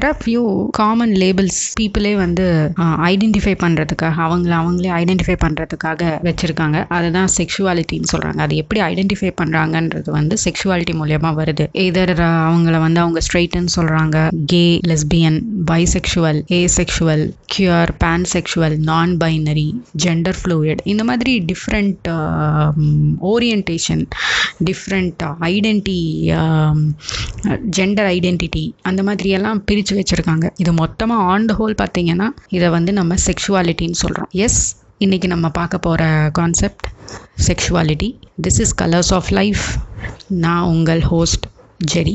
There are few common labels பீப்புளே வந்து identify பண்ணுறதுக்காக அவங்கள அவங்களே ஐடென்டிஃபை பண்ணுறதுக்காக வச்சுருக்காங்க. அதுதான் செக்ஷுவாலிட்டின்னு சொல்கிறாங்க அது எப்படி ஐடென்டிஃபை பண்ணுறாங்கன்றது வந்து செக்ஷுவாலிட்டி மூலியமாக வருது. எதர் அவங்கள வந்து அவங்க ஸ்ட்ரைட்டுன்னு சொல்கிறாங்க gay lesbian bisexual asexual queer pansexual non binary gender fluid இந்த மாதிரி டிஃப்ரெண்ட் ஓரியன்டேஷன் டிஃப்ரெண்ட் ஐடென்டி ஜெண்டர் ஐடென்டிட்டி அந்த மாதிரியெல்லாம் பிரித்து வச்சுருக்காங்க. இது மொத்தமாக ஆன் த ஹோல் பார்த்தீங்கன்னா இதை வந்து நம்ம செக்ஷுவாலிட்டின்னு சொல்கிறோம் எஸ் இன்றைக்கி நம்ம பார்க்க போகிற concept sexuality this is colours of life நான் உங்கள் ஹோஸ்ட் ஜெரி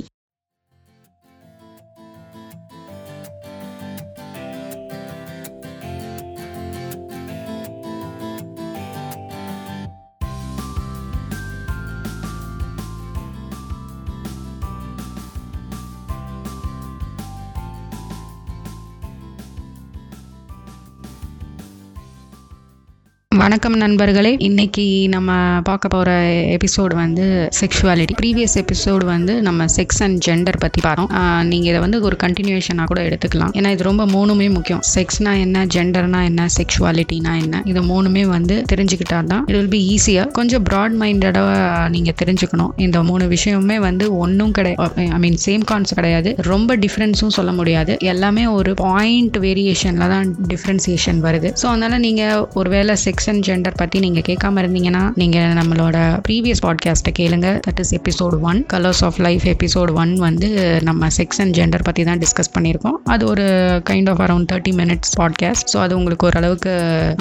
வணக்கம் நண்பர்களே. இன்னைக்கு நம்ம பார்க்க போகிற எபிசோடு வந்து செக்ஷுவாலிட்டி ப்ரீவியஸ் எபிசோடு வந்து நம்ம செக்ஸ் அண்ட் ஜெண்டர் பற்றி பார்த்தோம். நீங்கள் இதை வந்து ஒரு கண்டினியூஷனாக கூட எடுத்துக்கலாம். ஏன்னா இது ரொம்ப மூணுமே முக்கியம். செக்ஸ்னா என்ன ஜெண்டர்னா என்ன செக்ஷுவாலிட்டினா என்ன? இது மூணுமே வந்து தெரிஞ்சுக்கிட்டா தான் இட் வில் பி ஈஸியாக கொஞ்சம் ப்ராட் மைண்டடாக நீங்கள் தெரிஞ்சுக்கணும். இந்த மூணு விஷயமுமே வந்து ஒன்றும் கிடையாது ஐ மீன் சேம் கான்செப்ட் கிடையாது. ரொம்ப டிஃப்ரென்ஸும் சொல்ல முடியாது. எல்லாமே ஒரு பாயிண்ட் வேரியேஷனில் தான் டிஃப்ரென்சியேஷன் வருது. ஸோ அதனால் நீங்கள் ஒரு வேளை செக்ஸ் அண்ட் ஜெண்டர் பற்றி நீங்கள் கேட்காம இருந்தீங்கன்னா நீங்கள் நம்மளோட ப்ரீவியஸ் பாட்காஸ்ட்டை கேளுங்க. That is episode one colours of life episode one வந்து நம்ம செக்ஸ் அண்ட் ஜெண்டர் பற்றி தான் டிஸ்கஸ் பண்ணியிருக்கோம். அது ஒரு kind of around thirty minutes podcast so அது உங்களுக்கு ஓரளவுக்கு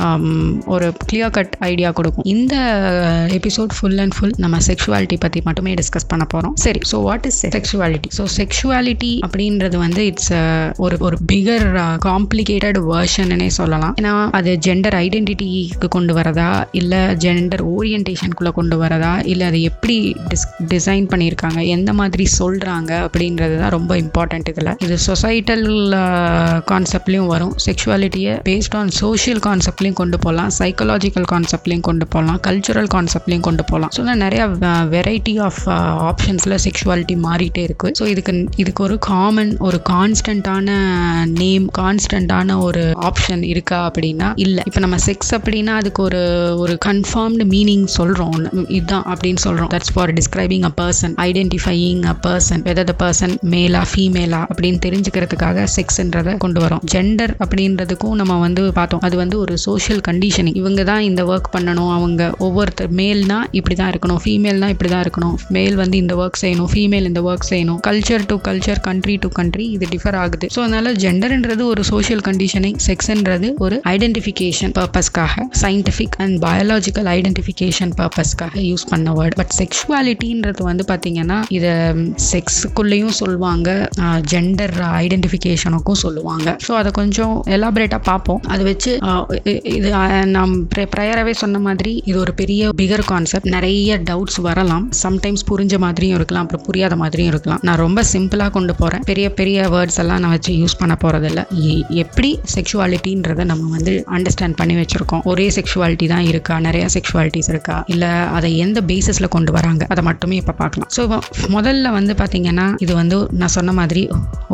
um, ஒரு கிளியர் கட் ஐடியா கொடுக்கும். இந்த எபிசோட் ஃபுல் அண்ட் ஃபுல் நம்ம செக்ஷுவாலிட்டி பற்றி மட்டுமே டிஸ்கஸ் பண்ண போகிறோம் சரி so what is sexuality so sexuality அப்படின்றது வந்து இட்ஸ் ஒரு ஒரு பிகர் காம்ப்ளிகேட்டட் வேர்ஷன்னே சொல்லலாம். ஏன்னா அது ஜெண்டர் ஐடென்டிட்டிக்கு கொண்டு கொண்டு வரதா? இல்லை ஜெண்டர் ஓரியன்டேஷனுக்குள்ளே கொண்டு வரதா? இல்லை அதை எப்படி டிஸ் டிசைன் பண்ணியிருக்காங்க? எந்த மாதிரி சொல்கிறாங்க அப்படின்றது தான் ரொம்ப இம்பார்ட்டண்ட் இதில். இது சொசைட்டல் கான்செப்ட்லேயும் வரும். செக்ஷுவாலிட்டியை பேஸ்ட் ஆன் சோஷியல் கான்செப்ட்லேயும் கொண்டு போகலாம் சைக்கலாஜிக்கல் கான்செப்ட்லேயும் கொண்டு போகலாம் கல்ச்சுரல் கான்செப்ட்லேயும் கொண்டு போகலாம் ஸோ நிறையா வெரைட்டி ஆஃப் ஆப்ஷன்ஸில் செக்ஷுவாலிட்டி மாறிட்டே இருக்கு. ஸோ இதுக்கு இதுக்கு ஒரு காமன் ஒரு கான்ஸ்டண்ட்டான நேம் கான்ஸ்டண்ட்டான ஒரு ஆப்ஷன் இருக்கா அப்படின்னா இல்லை. இப்போ நம்ம செக்ஸ் அப்படின்னா அதுக்கு ஒரு ஒரு கன்ஃபார்ம்டு மீனிங் சொல்கிறோம் இதுதான் அப்படின்னு சொல்கிறோம் that's for describing a person identifying a person whether the person மேலா ஃபீமேலா அப்படின்னு தெரிஞ்சுக்கிறதுக்காக செக்ஸ்ன்றதை கொண்டு வரோம். ஜெண்டர் அப்படின்றதுக்கும் நம்ம வந்து பார்த்தோம். அது வந்து ஒரு சோஷியல் கண்டிஷனிங் இவங்க தான் இந்த ஒர்க் பண்ணணும். அவங்க ஒவ்வொருத்தர் மேல்னா இப்படி தான் இருக்கணும். ஃபீமேல்னா இப்படி தான் இருக்கணும். மேல் வந்து இந்த ஒர்க் செய்யணும். ஃபீமேல் இந்த ஒர்க் செய்யணும். Culture to culture country to country இது டிஃபர் ஆகுது. ஸோ அதனால ஜெண்டர்ன்றது ஒரு சோஷியல் கண்டிஷனிங் செக்ஸ்ன்றது ஒரு ஐடென்டிஃபிகேஷன் பர்பஸ்க்காக சயின்டிஃபிக் அண்ட் பயாலாஜிக்கல் ஐடென்டிஃபிகேஷன் பர்பஸ்க்காக யூஸ் பண்ண வேர்டு பட் செக்ஷுவாலிட்டின்றது வந்து பார்த்தீங்கன்னா இதை செக்ஸுக்குள்ளேயும் சொல்லுவாங்க ஜெண்டர் ஐடென்டிஃபிகேஷனுக்கும் சொல்லுவாங்க. ஸோ அதை கொஞ்சம் எலாபரேட்டாக பார்ப்போம் அதை வச்சு இது நாம் ப்ரையராகவே சொன்ன மாதிரி இது ஒரு பெரிய பிகர் கான்செப்ட் நிறைய டவுட்ஸ் வரலாம். சம்டைம்ஸ் புரிஞ்ச மாதிரியும் இருக்கலாம். அப்புறம் புரியாத மாதிரியும் இருக்கலாம். நான் ரொம்ப சிம்பிளாக கொண்டு போகிறேன் பெரிய பெரிய வேர்ட்ஸ் எல்லாம் நான் வச்சு யூஸ் பண்ண போகிறதில்ல எப்படி செக்ஷுவாலிட்டின்றதை நம்ம வந்து அண்டர்ஸ்டாண்ட் பண்ணி வச்சுருக்கோம். ஒரே செக் செக்ஷுவாலிட்டி தான் இருக்கா? நிறைய செக்ஷுவாலிட்டிஸ் இருக்கா? இல்லை அதை எந்த பேசிஸில் கொண்டு வராங்க? அதை மட்டுமே இப்போ பார்க்கலாம். ஸோ முதல்ல வந்து பார்த்தீங்கன்னா இது வந்து நான் சொன்ன மாதிரி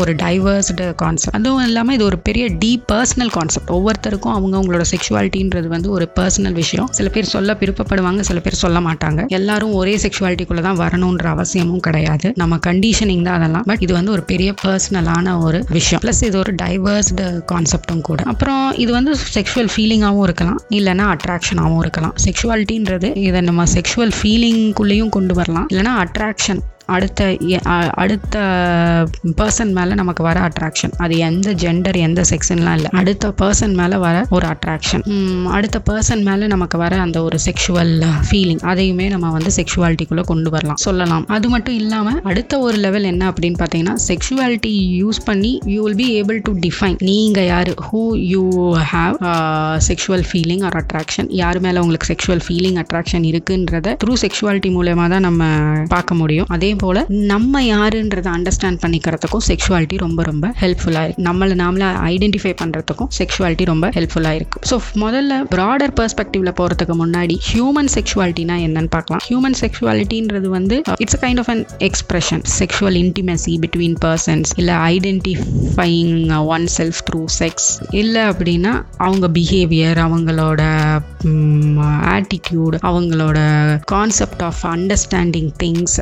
ஒரு டைவர்ஸ்டு கான்செப்ட் அதுவும் இல்லாமல் இது ஒரு பெரிய டீப் பர்சனல் கான்செப்ட் ஒவ்வொருத்தருக்கும் அவங்க அவங்களோட செக்ஷுவாலிட்டின்றது வந்து ஒரு பர்சனல் விஷயம். சில பேர் சொல்ல விருப்பப்படுவாங்க சில பேர் சொல்ல மாட்டாங்க. எல்லாரும் ஒரே செக்ஷுவாலிட்டிக்குள்ளே தான் வரணுன்ற அவசியமும் கிடையாது. நம்ம கண்டிஷனிங் தான் அதெல்லாம். பட் இது வந்து ஒரு பெரிய பர்சனலான ஒரு விஷயம். ப்ளஸ் இது ஒரு டைவர்ஸ்டு கான்செப்டும் கூட. அப்புறம் இது வந்து செக்ஷுவல் ஃபீலிங்காகவும் இருக்கலாம். இல்லைன்னா இல்லைனா அட்ராக்ஷனாகவும் இருக்கலாம். செக்ஷுவாலிட்டின்றது இதை நம்ம செக்ஷுவல் ஃபீலிங்குள்ளேயும் கொண்டு வரலாம். இல்லைனா அட்ராக்ஷன் அடுத்த அடுத்த பர்சன் மேலே நமக்கு வர அட்ராக்ஷன் அது எந்த ஜெண்டர் எந்த செக்ஷன்லாம் இல்லை. அடுத்த பர்சன் மேலே வர ஒரு அட்ராக்ஷன் அடுத்த பர்சன் மேலே நமக்கு வர அந்த ஒரு செக்ஷுவல் ஃபீலிங் அதையுமே நம்ம வந்து செக்ஷுவாலிட்டிக்குள்ளே கொண்டு வரலாம். சொல்லலாம். அது மட்டும் இல்லாமல் அடுத்த ஒரு லெவல் என்ன அப்படின்னு பார்த்தீங்கன்னா செக்ஷுவாலிட்டி யூஸ் பண்ணி you will be able to define நீங்கள் யார் who you have sexual feeling or attraction யார் மேலே உங்களுக்கு செக்ஷுவல் ஃபீலிங் அட்ராக்ஷன் இருக்குன்றத த்ரூ செக்ஷுவாலிட்டி மூலயமா தான் நம்ம பார்க்க முடியும். அதே போல் நம்ம யாருன்றதை அண்டர்ஸ்டாண்ட் பண்ணிக்கிறதுக்கும் செக்ஷுவாலிட்டி ரொம்ப ரொம்ப ஹெல்ப்ஃபுல்லாக இருக்கு. நம்மளை நாமளை ஐடென்டிஃபை பண்ணுறதுக்கும் செக்ஷுவாலிட்டி ரொம்ப ஹெல்ப்ஃபுல்லாக இருக்கு. ஸோ முதல்ல ப்ராடர் பெர்ஸ்பெக்டிவ்ல போகிறதுக்கு முன்னாடி ஹியூமன் செக்ஷுவாலிட்டினா என்னன்னு பார்க்கலாம். ஹியூமன் செக்ஷுவாலிட்டின்றது வந்து it's a kind of an expression sexual intimacy between persons இல்லை identifying oneself through sex இல்லை அப்படின்னா அவங்க பிஹேவியர் அவங்களோட ஆட்டிடியூட் அவங்களோட கான்செப்ட் ஆஃப் அண்டர்ஸ்டாண்டிங் திங்ஸ்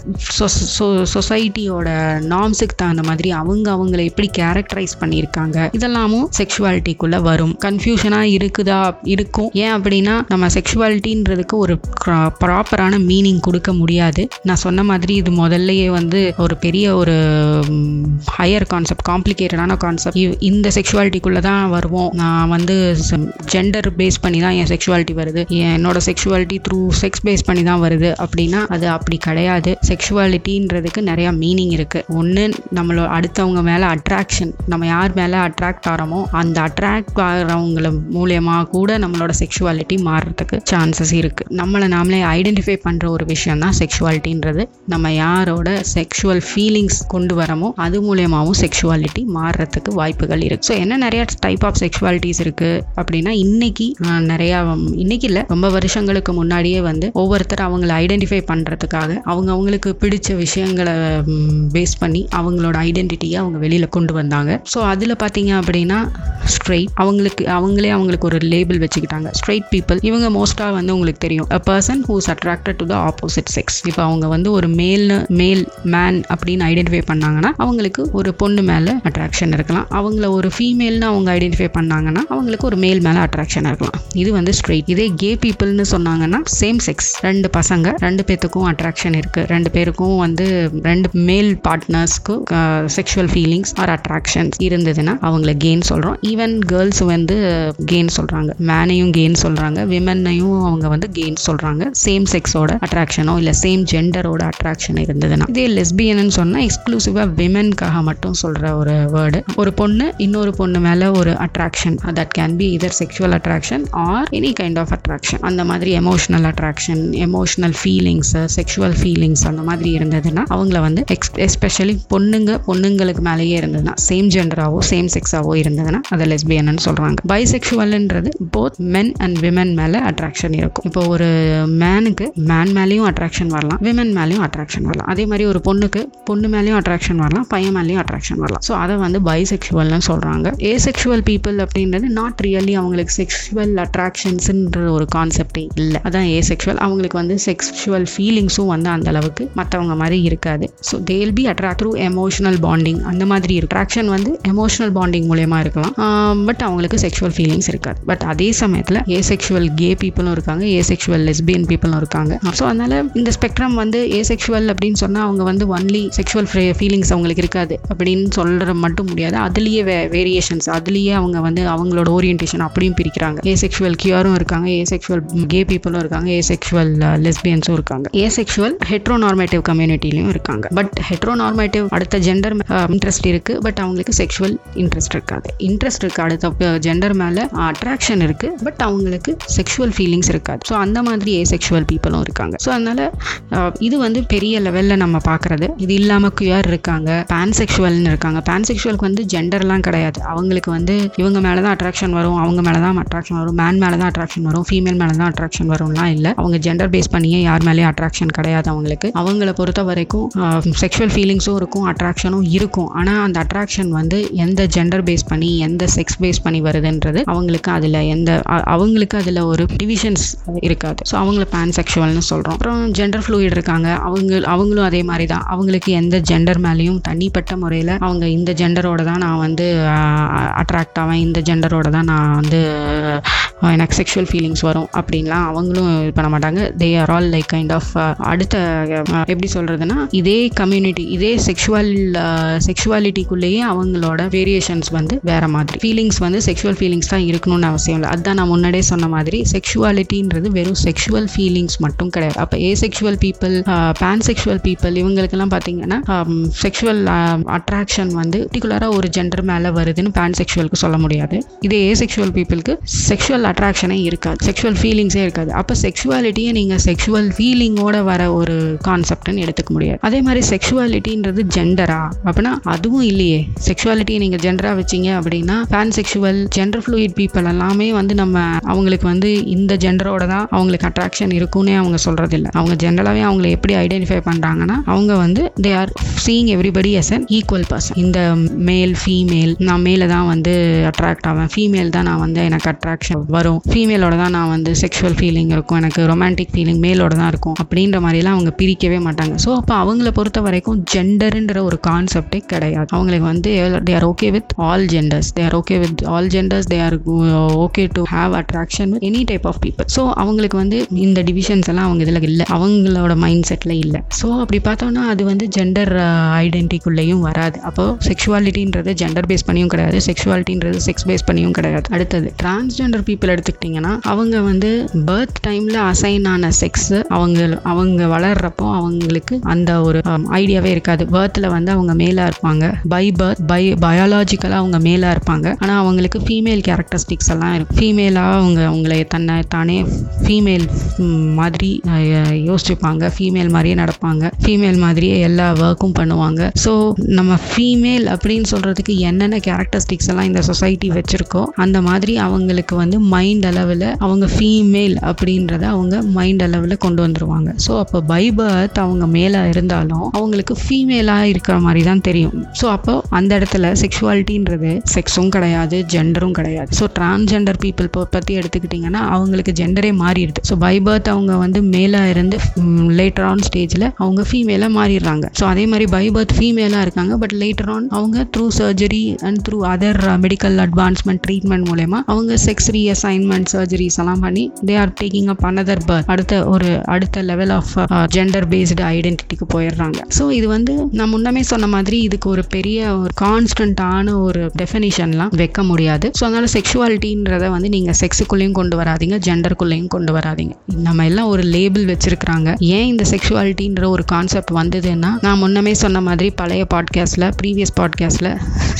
சொசைட்டியோட நார்ம்ஸுக்கு தகுந்த மாதிரி அவங்க அவங்கள எப்படி கேரக்டரைஸ் பண்ணியிருக்காங்க இதெல்லாமும் செக்ஷுவாலிட்டிக்குள்ளே வரும். கன்ஃபியூஷனாக இருக்குதா இருக்கும். ஏன் அப்படின்னா நம்ம செக்ஷுவாலிட்டின்றதுக்கு ஒரு ப்ராப்பரான மீனிங் கொடுக்க முடியாது. நான் சொன்ன மாதிரி இது முதல்லயே வந்து ஒரு பெரிய ஒரு ஹையர் கான்செப்ட் காம்ப்ளிகேட்டடான கான்செப்ட் இந்த செக்ஷுவாலிட்டிக்குள்ளே தான் வருவோம். நான் வந்து ஜெண்டர் பேஸ் பண்ணி தான் என் செக்ஷுவாலிட்டி வருது. என்னோட செக்ஷுவாலிட்டி த்ரூ செக்ஸ் பேஸ் பண்ணி தான் வருது. அப்படின்னா அது அப்படி கிடையாது. செக்ஷுவாலிட்டி அப்படின்றதுக்கு நிறையா மீனிங் இருக்குது ஒன்று நம்மளோட அடுத்தவங்க மேலே அட்ராக்ஷன் நம்ம யார் மேலே அட்ராக்ட் ஆகிறோமோ அந்த அட்ராக்ட் ஆகிறவங்கள மூலியமாக கூட நம்மளோட செக்ஷுவாலிட்டி மாறுறதுக்கு சான்சஸ் இருக்குது நம்மளை நாமளே ஐடென்டிஃபை பண்ணுற ஒரு விஷயம் தான் செக்ஷுவாலிட்டின்றது நம்ம யாரோட செக்ஷுவல் ஃபீலிங்ஸ் கொண்டு வரமோ அது மூலியமாகவும் செக்ஷுவாலிட்டி மாறுறதுக்கு வாய்ப்புகள் இருக்குது ஸோ என்ன நிறையா டைப் ஆஃப் செக்ஷுவாலிட்டிஸ் இருக்குது அப்படின்னா இன்னைக்கு நிறையா இன்னைக்கு இல்லை ரொம்ப வருஷங்களுக்கு முன்னாடியே வந்து ஒவ்வொருத்தர் அவங்கள ஐடென்டிஃபை பண்ணுறதுக்காக அவங்க அவங்களுக்கு பிடிச்ச விஷயங்களை பேஸ் பண்ணி அவங்களோட ஐடென்டிட்டியை அவங்க வெளியில் கொண்டு வந்தாங்க. ஸோ அதில் பார்த்தீங்க அப்படின்னா ஸ்ட்ரெயிட் அவங்களுக்கு அவங்களே அவங்களுக்கு ஒரு லேபிள் வச்சுக்கிட்டாங்க. ஸ்ட்ரெயிட் பீப்புள் இவங்க மோஸ்ட்டாக வந்து உங்களுக்கு தெரியும். A person who's attracted to the opposite sex இப்போ அவங்க வந்து ஒரு மேல்னு மேல் மேன் அப்படின்னு ஐடென்டிஃபை பண்ணாங்கன்னா அவங்களுக்கு ஒரு பொண்ணு மேலே அட்ராக்ஷன் இருக்கலாம். அவங்கள ஒரு ஃபீமேல்னு அவங்க ஐடென்டிஃபை பண்ணாங்கன்னா அவங்களுக்கு ஒரு மேல் மேலே அட்ராக்ஷன் இருக்கலாம். இது வந்து ஸ்ட்ரெயிட் இதே கே பீப்புள்னு சொன்னாங்கன்னா சேம் செக்ஸ் ரெண்டு பசங்க ரெண்டு பேத்துக்கும் அட்ராக்ஷன் இருக்குது ரெண்டு பேருக்கும் வந்து ரெண்டு மேல் பார்ட்னர்ஸ்க்கு செக்ஷுவல் ஃபீலிங்ஸ் ஆர் அட்ராக்ஷன்ஸ் இருந்ததுன்னா அவங்கள கெயின் சொல்கிறோம் ஈவன் கேர்ள்ஸ் வந்து கெயின் சொல்கிறாங்க மேனையும் கெயின் சொல்கிறாங்க விமன்னையும் அவங்க வந்து கெயின் சொல்கிறாங்க சேம் செக்ஸோட அட்ராக்ஷனோ இல்லை சேம் ஜெண்டரோட அட்ராக்ஷன் இருந்ததுன்னா. இதே லெஸ்பியன்னு சொன்னால் எக்ஸ்க்ளூசிவாக விமனுக்காக மட்டும் சொல்கிற ஒரு வேர்டு ஒரு பொண்ணு இன்னொரு பொண்ணு மேலே ஒரு attraction that can be either sexual attraction or any kind of attraction அந்த மாதிரி emotional attraction emotional feelings sexual feelings அந்த மாதிரி இருந்தது இருந்ததுன்னா அவங்கள வந்து எக்ஸ் எஸ்பெஷலி பொண்ணுங்க பொண்ணுங்களுக்கு மேலேயே இருந்ததுன்னா சேம் ஜெண்டராகவோ சேம் செக்ஸாவோ இருந்ததுன்னா அதை லெஸ்பியன்னு சொல்கிறாங்க பைசெக்ஷுவல்ன்றது போத் மென் அண்ட் விமன் மேலே அட்ராக்ஷன் இருக்கும். இப்போ ஒரு மேனுக்கு மேன் மேலேயும் அட்ராக்ஷன் வரலாம் விமன் மேலேயும் அட்ராக்ஷன் வரலாம். அதே மாதிரி ஒரு பொண்ணுக்கு பொண்ணு மேலேயும் அட்ராக்ஷன் வரலாம் பையன் மேலேயும் அட்ராக்ஷன் வரலாம். ஸோ அதை வந்து பைசெக்ஷுவல்னு சொல்கிறாங்க ஏசெக்ஷுவல் பீப்புள் அப்படின்றது நாட் ரியலி அவங்களுக்கு செக்ஷுவல் அட்ராக்ஷன்ஸுன்ற ஒரு கான்செப்டே இல்லை. அதான் ஏசெக்ஷுவல் அவங்களுக்கு வந்து செக்ஷுவல் ஃபீலிங்ஸும் வந்து அந்த அளவுக்கு மற்றவங்க மாதிரி இருக்காது. So they'll be attract through emotional bonding அந்த மாதிரி இருக்கும் அட்ராக்ஷன் வந்து எமோஷனல் பாண்டிங் மூலயமா இருக்கலாம். பட் அவங்களுக்கு செக்ஷுவல் ஃபீலிங்ஸ் இருக்காது. பட் அதே சமயத்தில் ஏ செக்ஷுவல் கே பீப்புளும் இருக்காங்க ஏ செக்ஷுவல் லெஸ்பியன் பீப்புளும் இருக்காங்க. ஸோ அதனால இந்த ஸ்பெக்ட்ரம் வந்து ஏ செக்ஷுவல் அப்படின்னு சொன்னால் அவங்க வந்து ஒன்லி செக்ஷுவல் ஃபீலிங்ஸ் அவங்களுக்கு இருக்காது அப்படின்னு சொல்கிற மட்டும் முடியாது. அதுலேயே வே வேரியேஷன்ஸ் அதுலேயே அவங்க வந்து அவங்களோட ஓரியன்டேஷன் அப்படியும் பிரிக்கிறாங்க. ஏ செக்ஷுவல் கியூரும் இருக்காங்க ஏ செக்ஷுவல் கே பீப்புளும் இருக்காங்க ஏ செக்ஷுவல் லெஸ்பியன்ஸும் இருக்காங்க. ஏசெக்ஷுவல் ஹெட்ரோநார்மேட்டிவ் கம்யூனிட்டிலையும் இருக்காங்க. பட் ஹெட்ரோ நார்மேட்டிவ் அடுத்த ஜெண்டர் இன்ட்ரெஸ்ட் uh, இருக்கு. பட் அவங்களுக்கு செக்ஷுவல் இன்ட்ரெஸ்ட் இருக்காது. இன்ட்ரெஸ்ட் இருக்கு அடுத்த ஜெண்டர் மேலே அட்ராக்ஷன் இருக்கு. பட் அவங்களுக்கு செக்ஷுவல் ஃபீலிங்ஸ் இருக்காது. ஸோ அந்த மாதிரி ஏ செக்ஷுவல் பீப்புளும் இருக்காங்க. ஸோ அதனால uh, இது வந்து பெரிய லெவலில் நம்ம பார்க்குறது இது இல்லாமல் குயர் இருக்காங்க. பான்செக்ஷுவல்னு இருக்காங்க. பான்செக்ஷுவலுக்கு வந்து ஜெண்டர்லாம் கிடையாது. அவங்களுக்கு வந்து இவங்க மேலே தான் அட்ராக்ஷன் வரும். அவங்க மேலே தான் அட்ராக்ஷன் வரும். மேன் மேலே தான் அட்ராக்ஷன் வரும். ஃபீமேல் மேலே தான் அட்ராக்ஷன் வரும்லாம் இல்லை. அவங்க ஜெண்டர் பேஸ் பண்ணியே யார் மேலேயும் அட்ராக்ஷன் கிடையாது அவங்களுக்கு. அவங்கள பொறுத்த வரைக்கும் செக்ஷுவல் ஃபீலிங்ஸும் இருக்கும் அட்ராக்ஷனும் இருக்கும். ஆனால் அந்த அட்ராக்ஷன் வந்து எந்த ஜெண்டர் பேஸ் பண்ணி எந்த செக்ஸ் பேஸ் பண்ணி வருதுன்றது அவங்களுக்கு அதில் எந்த அவங்களுக்கு அதில் ஒரு டிவிஷன்ஸ் இருக்காது. ஸோ அவங்கள பேன் செக்ஷுவல்னு சொல்கிறோம் அப்புறம் ஜெண்டர் ஃப்ளூயிட் இருக்காங்க. அவங்க அவங்களும் அதே மாதிரி தான் அவங்களுக்கு எந்த ஜெண்டர் மேலேயும் தனிப்பட்ட முறையில் அவங்க இந்த ஜெண்டரோட தான் நான் வந்து அட்ராக்ட் ஆவேன். இந்த ஜெண்டரோட தான் நான் வந்து எனக்கு செக்ஷுவல் ஃபீலிங்ஸ் வரும் அப்படின்லாம் அவங்களும் இது பண்ண மாட்டாங்க. They are all like kind of அடுத்த எப்படி சொல்கிறதுனா இதே கம்யூனிட்டி இதே செக்ஷுவல் செக்ஷுவாலிட்டிக்குள்ளேயே அவங்களோட வேரியேஷன்ஸ் வந்து வேறு மாதிரி. ஃபீலிங்ஸ் வந்து செக்ஷுவல் ஃபீலிங்ஸ் தான் இருக்கணும்னு அவசியம் இல்லை. அதுதான் நான் முன்னாடியே சொன்ன மாதிரி செக்ஷுவாலிட்டின்றது வெறும் செக்ஷுவல் ஃபீலிங்ஸ் மட்டும் கிடையாது. அப்போ asexual people pansexual people இவங்களுக்கெல்லாம் பார்த்தீங்கன்னா செக்ஷுவல் அட்ராக்ஷன் வந்து பர்டிகுலராக ஒரு ஜெண்டர் மேலே வருதுன்னு பேன் செக்ஷுவலுக்கு சொல்ல முடியாது. இதே ஏ செக்ஷுவல் பீப்புளுக்கு செக்ஷுவல் செக்ஷுவல் அட்ராக்ஷனே இருக்காது. செக்ஷுவல் ஃபீலிங்ஸே இருக்காது. அப்போ செக்ஷுவாலிட்டியை நீங்கள் செக்ஷுவல் ஃபீலிங்கோட வர ஒரு கான்செப்ட்னு எடுத்துக்க முடியாது. அதே மாதிரி செக்ஷுவாலிட்டின்றது ஜெண்டரா அப்படின்னா அதுவும் இல்லையே. செக்ஷுவாலிட்டியை நீங்கள் ஜெண்டராக வச்சீங்க அப்படின்னா pansexual gender fluid people எல்லாமே வந்து நம்ம அவங்களுக்கு வந்து இந்த ஜெண்டரோட தான் அவங்களுக்கு அட்ராக்ஷன் இருக்கும்னே அவங்க சொல்கிறது இல்லை அவங்க ஜென்ரலாகவே அவங்களை எப்படி ஐடென்டிஃபை பண்ணுறாங்கன்னா அவங்க வந்து they are seeing everybody as an equal person இந்த மேல் ஃபீமேல் நான் மேலே தான் வந்து அட்ராக்ட் ஆவேன். ஃபீமேல் தான் நான் வந்து எனக்கு அட்ராக்ஷன் வரும். ஃபீமேலோட தான் நான் வந்து செக்ஷுவல் ஃபீலிங் இருக்கும். எனக்கு ரொமான்டிக் ஃபீலிங் மேலோட தான் இருக்கும். அப்படின்ற மாதிரிலாம் அவங்க பிரிக்கவே மாட்டாங்க. ஸோ அப்போ அவங்கள பொறுத்த வரைக்கும் ஜெண்டருன்ற ஒரு கான்செப்டே கிடையாது. அவங்களுக்கு வந்து they are okay with all genders they are okay with all genders they are okay to have attraction any type of people so அவங்களுக்கு வந்து இந்த டிவிஷன்ஸ் எல்லாம் அவங்க இதில் இல்லை. அவங்களோட மைண்ட் செட்டில் இல்லை. ஸோ அப்படி பார்த்தோம்னா அது வந்து ஜெண்டர் ஐடென்டிக்குள்ளேயும் uh, வராது. அப்போ செக்ஷுவாலிட்டின்றது ஜெண்டர் பேஸ் பண்ணியும் கிடையாது. செக்ஷுவாலிட்டின்றது செக்ஸ் பேஸ் பண்ணியும் கிடையாது. அடுத்தது டிரான்ஸ்ஜெண்டர் பீப்புள் எடுத்துக்கிட்டிங்கன்னா அவங்க வந்து பர்த் டைமில் அசைன் ஆன செக்ஸ் அவங்க அவங்க வளர்றப்போ அவங்களுக்கு அந்த ஒரு um, ஐடியாவே இருக்காது. பர்த்தில் வந்து அவங்க மேலாக இருப்பாங்க. பை பர்த் பை பயாலாஜிக்கலாக அவங்க மேலாக இருப்பாங்க. ஆனால் அவங்களுக்கு ஃபீமேல் கேரக்டரிஸ்டிக்ஸ் எல்லாம் இருக்கும் ஃபீமேலாக அவங்க அவங்களை தன்னை தானே ஃபீமேல் மாதிரி யோசிச்சுப்பாங்க. ஃபீமேல் மாதிரியே நடப்பாங்க. ஃபீமேல் மாதிரியே எல்லா ஒர்க்கும் பண்ணுவாங்க. ஸோ நம்ம ஃபீமேல் அப்படின்னு சொல்கிறதுக்கு என்னென்ன கேரக்டரிஸ்டிக்ஸ் எல்லாம் இந்த சொசைட்டி வச்சுருக்கோ அந்த மாதிரி அவங்களுக்கு வந்து மைண்ட் அளவில் அவங்க ஃபீமேல் அப்படின்றத அவங்க மைண்ட் அளவில் கொண்டு வந்துருவாங்க. ஸோ அப்போ பை பர்த் அவங்க மேலே இருந்தாலும் அவங்களுக்கு ஃபீமேலாக இருக்கிற மாதிரி தான் தெரியும். ஸோ அப்போ அந்த இடத்துல செக்ஷுவாலிட்டின்றது செக்ஸும் கிடையாது ஜெண்டரும் கிடையாது. ஸோ டிரான்ஸ்ஜெண்டர் பீப்புள் பற்றி எடுத்துக்கிட்டிங்கன்னா அவங்களுக்கு ஜெண்டரே மாறிடுது. ஸோ பை பர்த் அவங்க வந்து மேலே இருந்து லேட்டர் ஆன் ஸ்டேஜில் அவங்க ஃபீமேலாக மாறிடுறாங்க. ஸோ அதே மாதிரி பை பர்த் ஃபீமேலாக இருக்காங்க பட் லேட்டர் ஆன் அவங்க through surgery and through other medical advancement treatment மூலயமா அவங்க செக்ஸ் அசைன்மெண்ட் சர்ஜரிஸ் எல்லாம் பண்ணி they are taking up another birth அடுத்த ஒரு அடுத்த லெவல் ஆஃப் ஜெண்டர் பேஸ்டு ஐடென்டிட்டிக்கு போயிடுறாங்க. ஸோ இது வந்து நான் முன்னமே சொன்ன மாதிரி இதுக்கு ஒரு பெரிய ஒரு கான்ஸ்டன்டான ஒரு டெஃபினிஷன்லாம் வைக்க முடியாது. ஸோ அதனால செக்ஷுவாலிட்டின்றத வந்து நீங்கள் செக்ஸுக்குள்ளேயும் கொண்டு வராதீங்க ஜெண்டருக்குள்ளேயும் கொண்டு வராதீங்க. நம்ம எல்லாம் ஒரு லேபிள் வச்சிருக்கிறாங்க. ஏன் இந்த செக்ஷுவாலிட்டின்ற ஒரு கான்செப்ட் வந்ததுன்னா நான் முன்னமே சொன்ன மாதிரி பழைய பாட்காஸ்ட்டில் ப்ரீவியஸ் பாட்காஸ்ட்டில்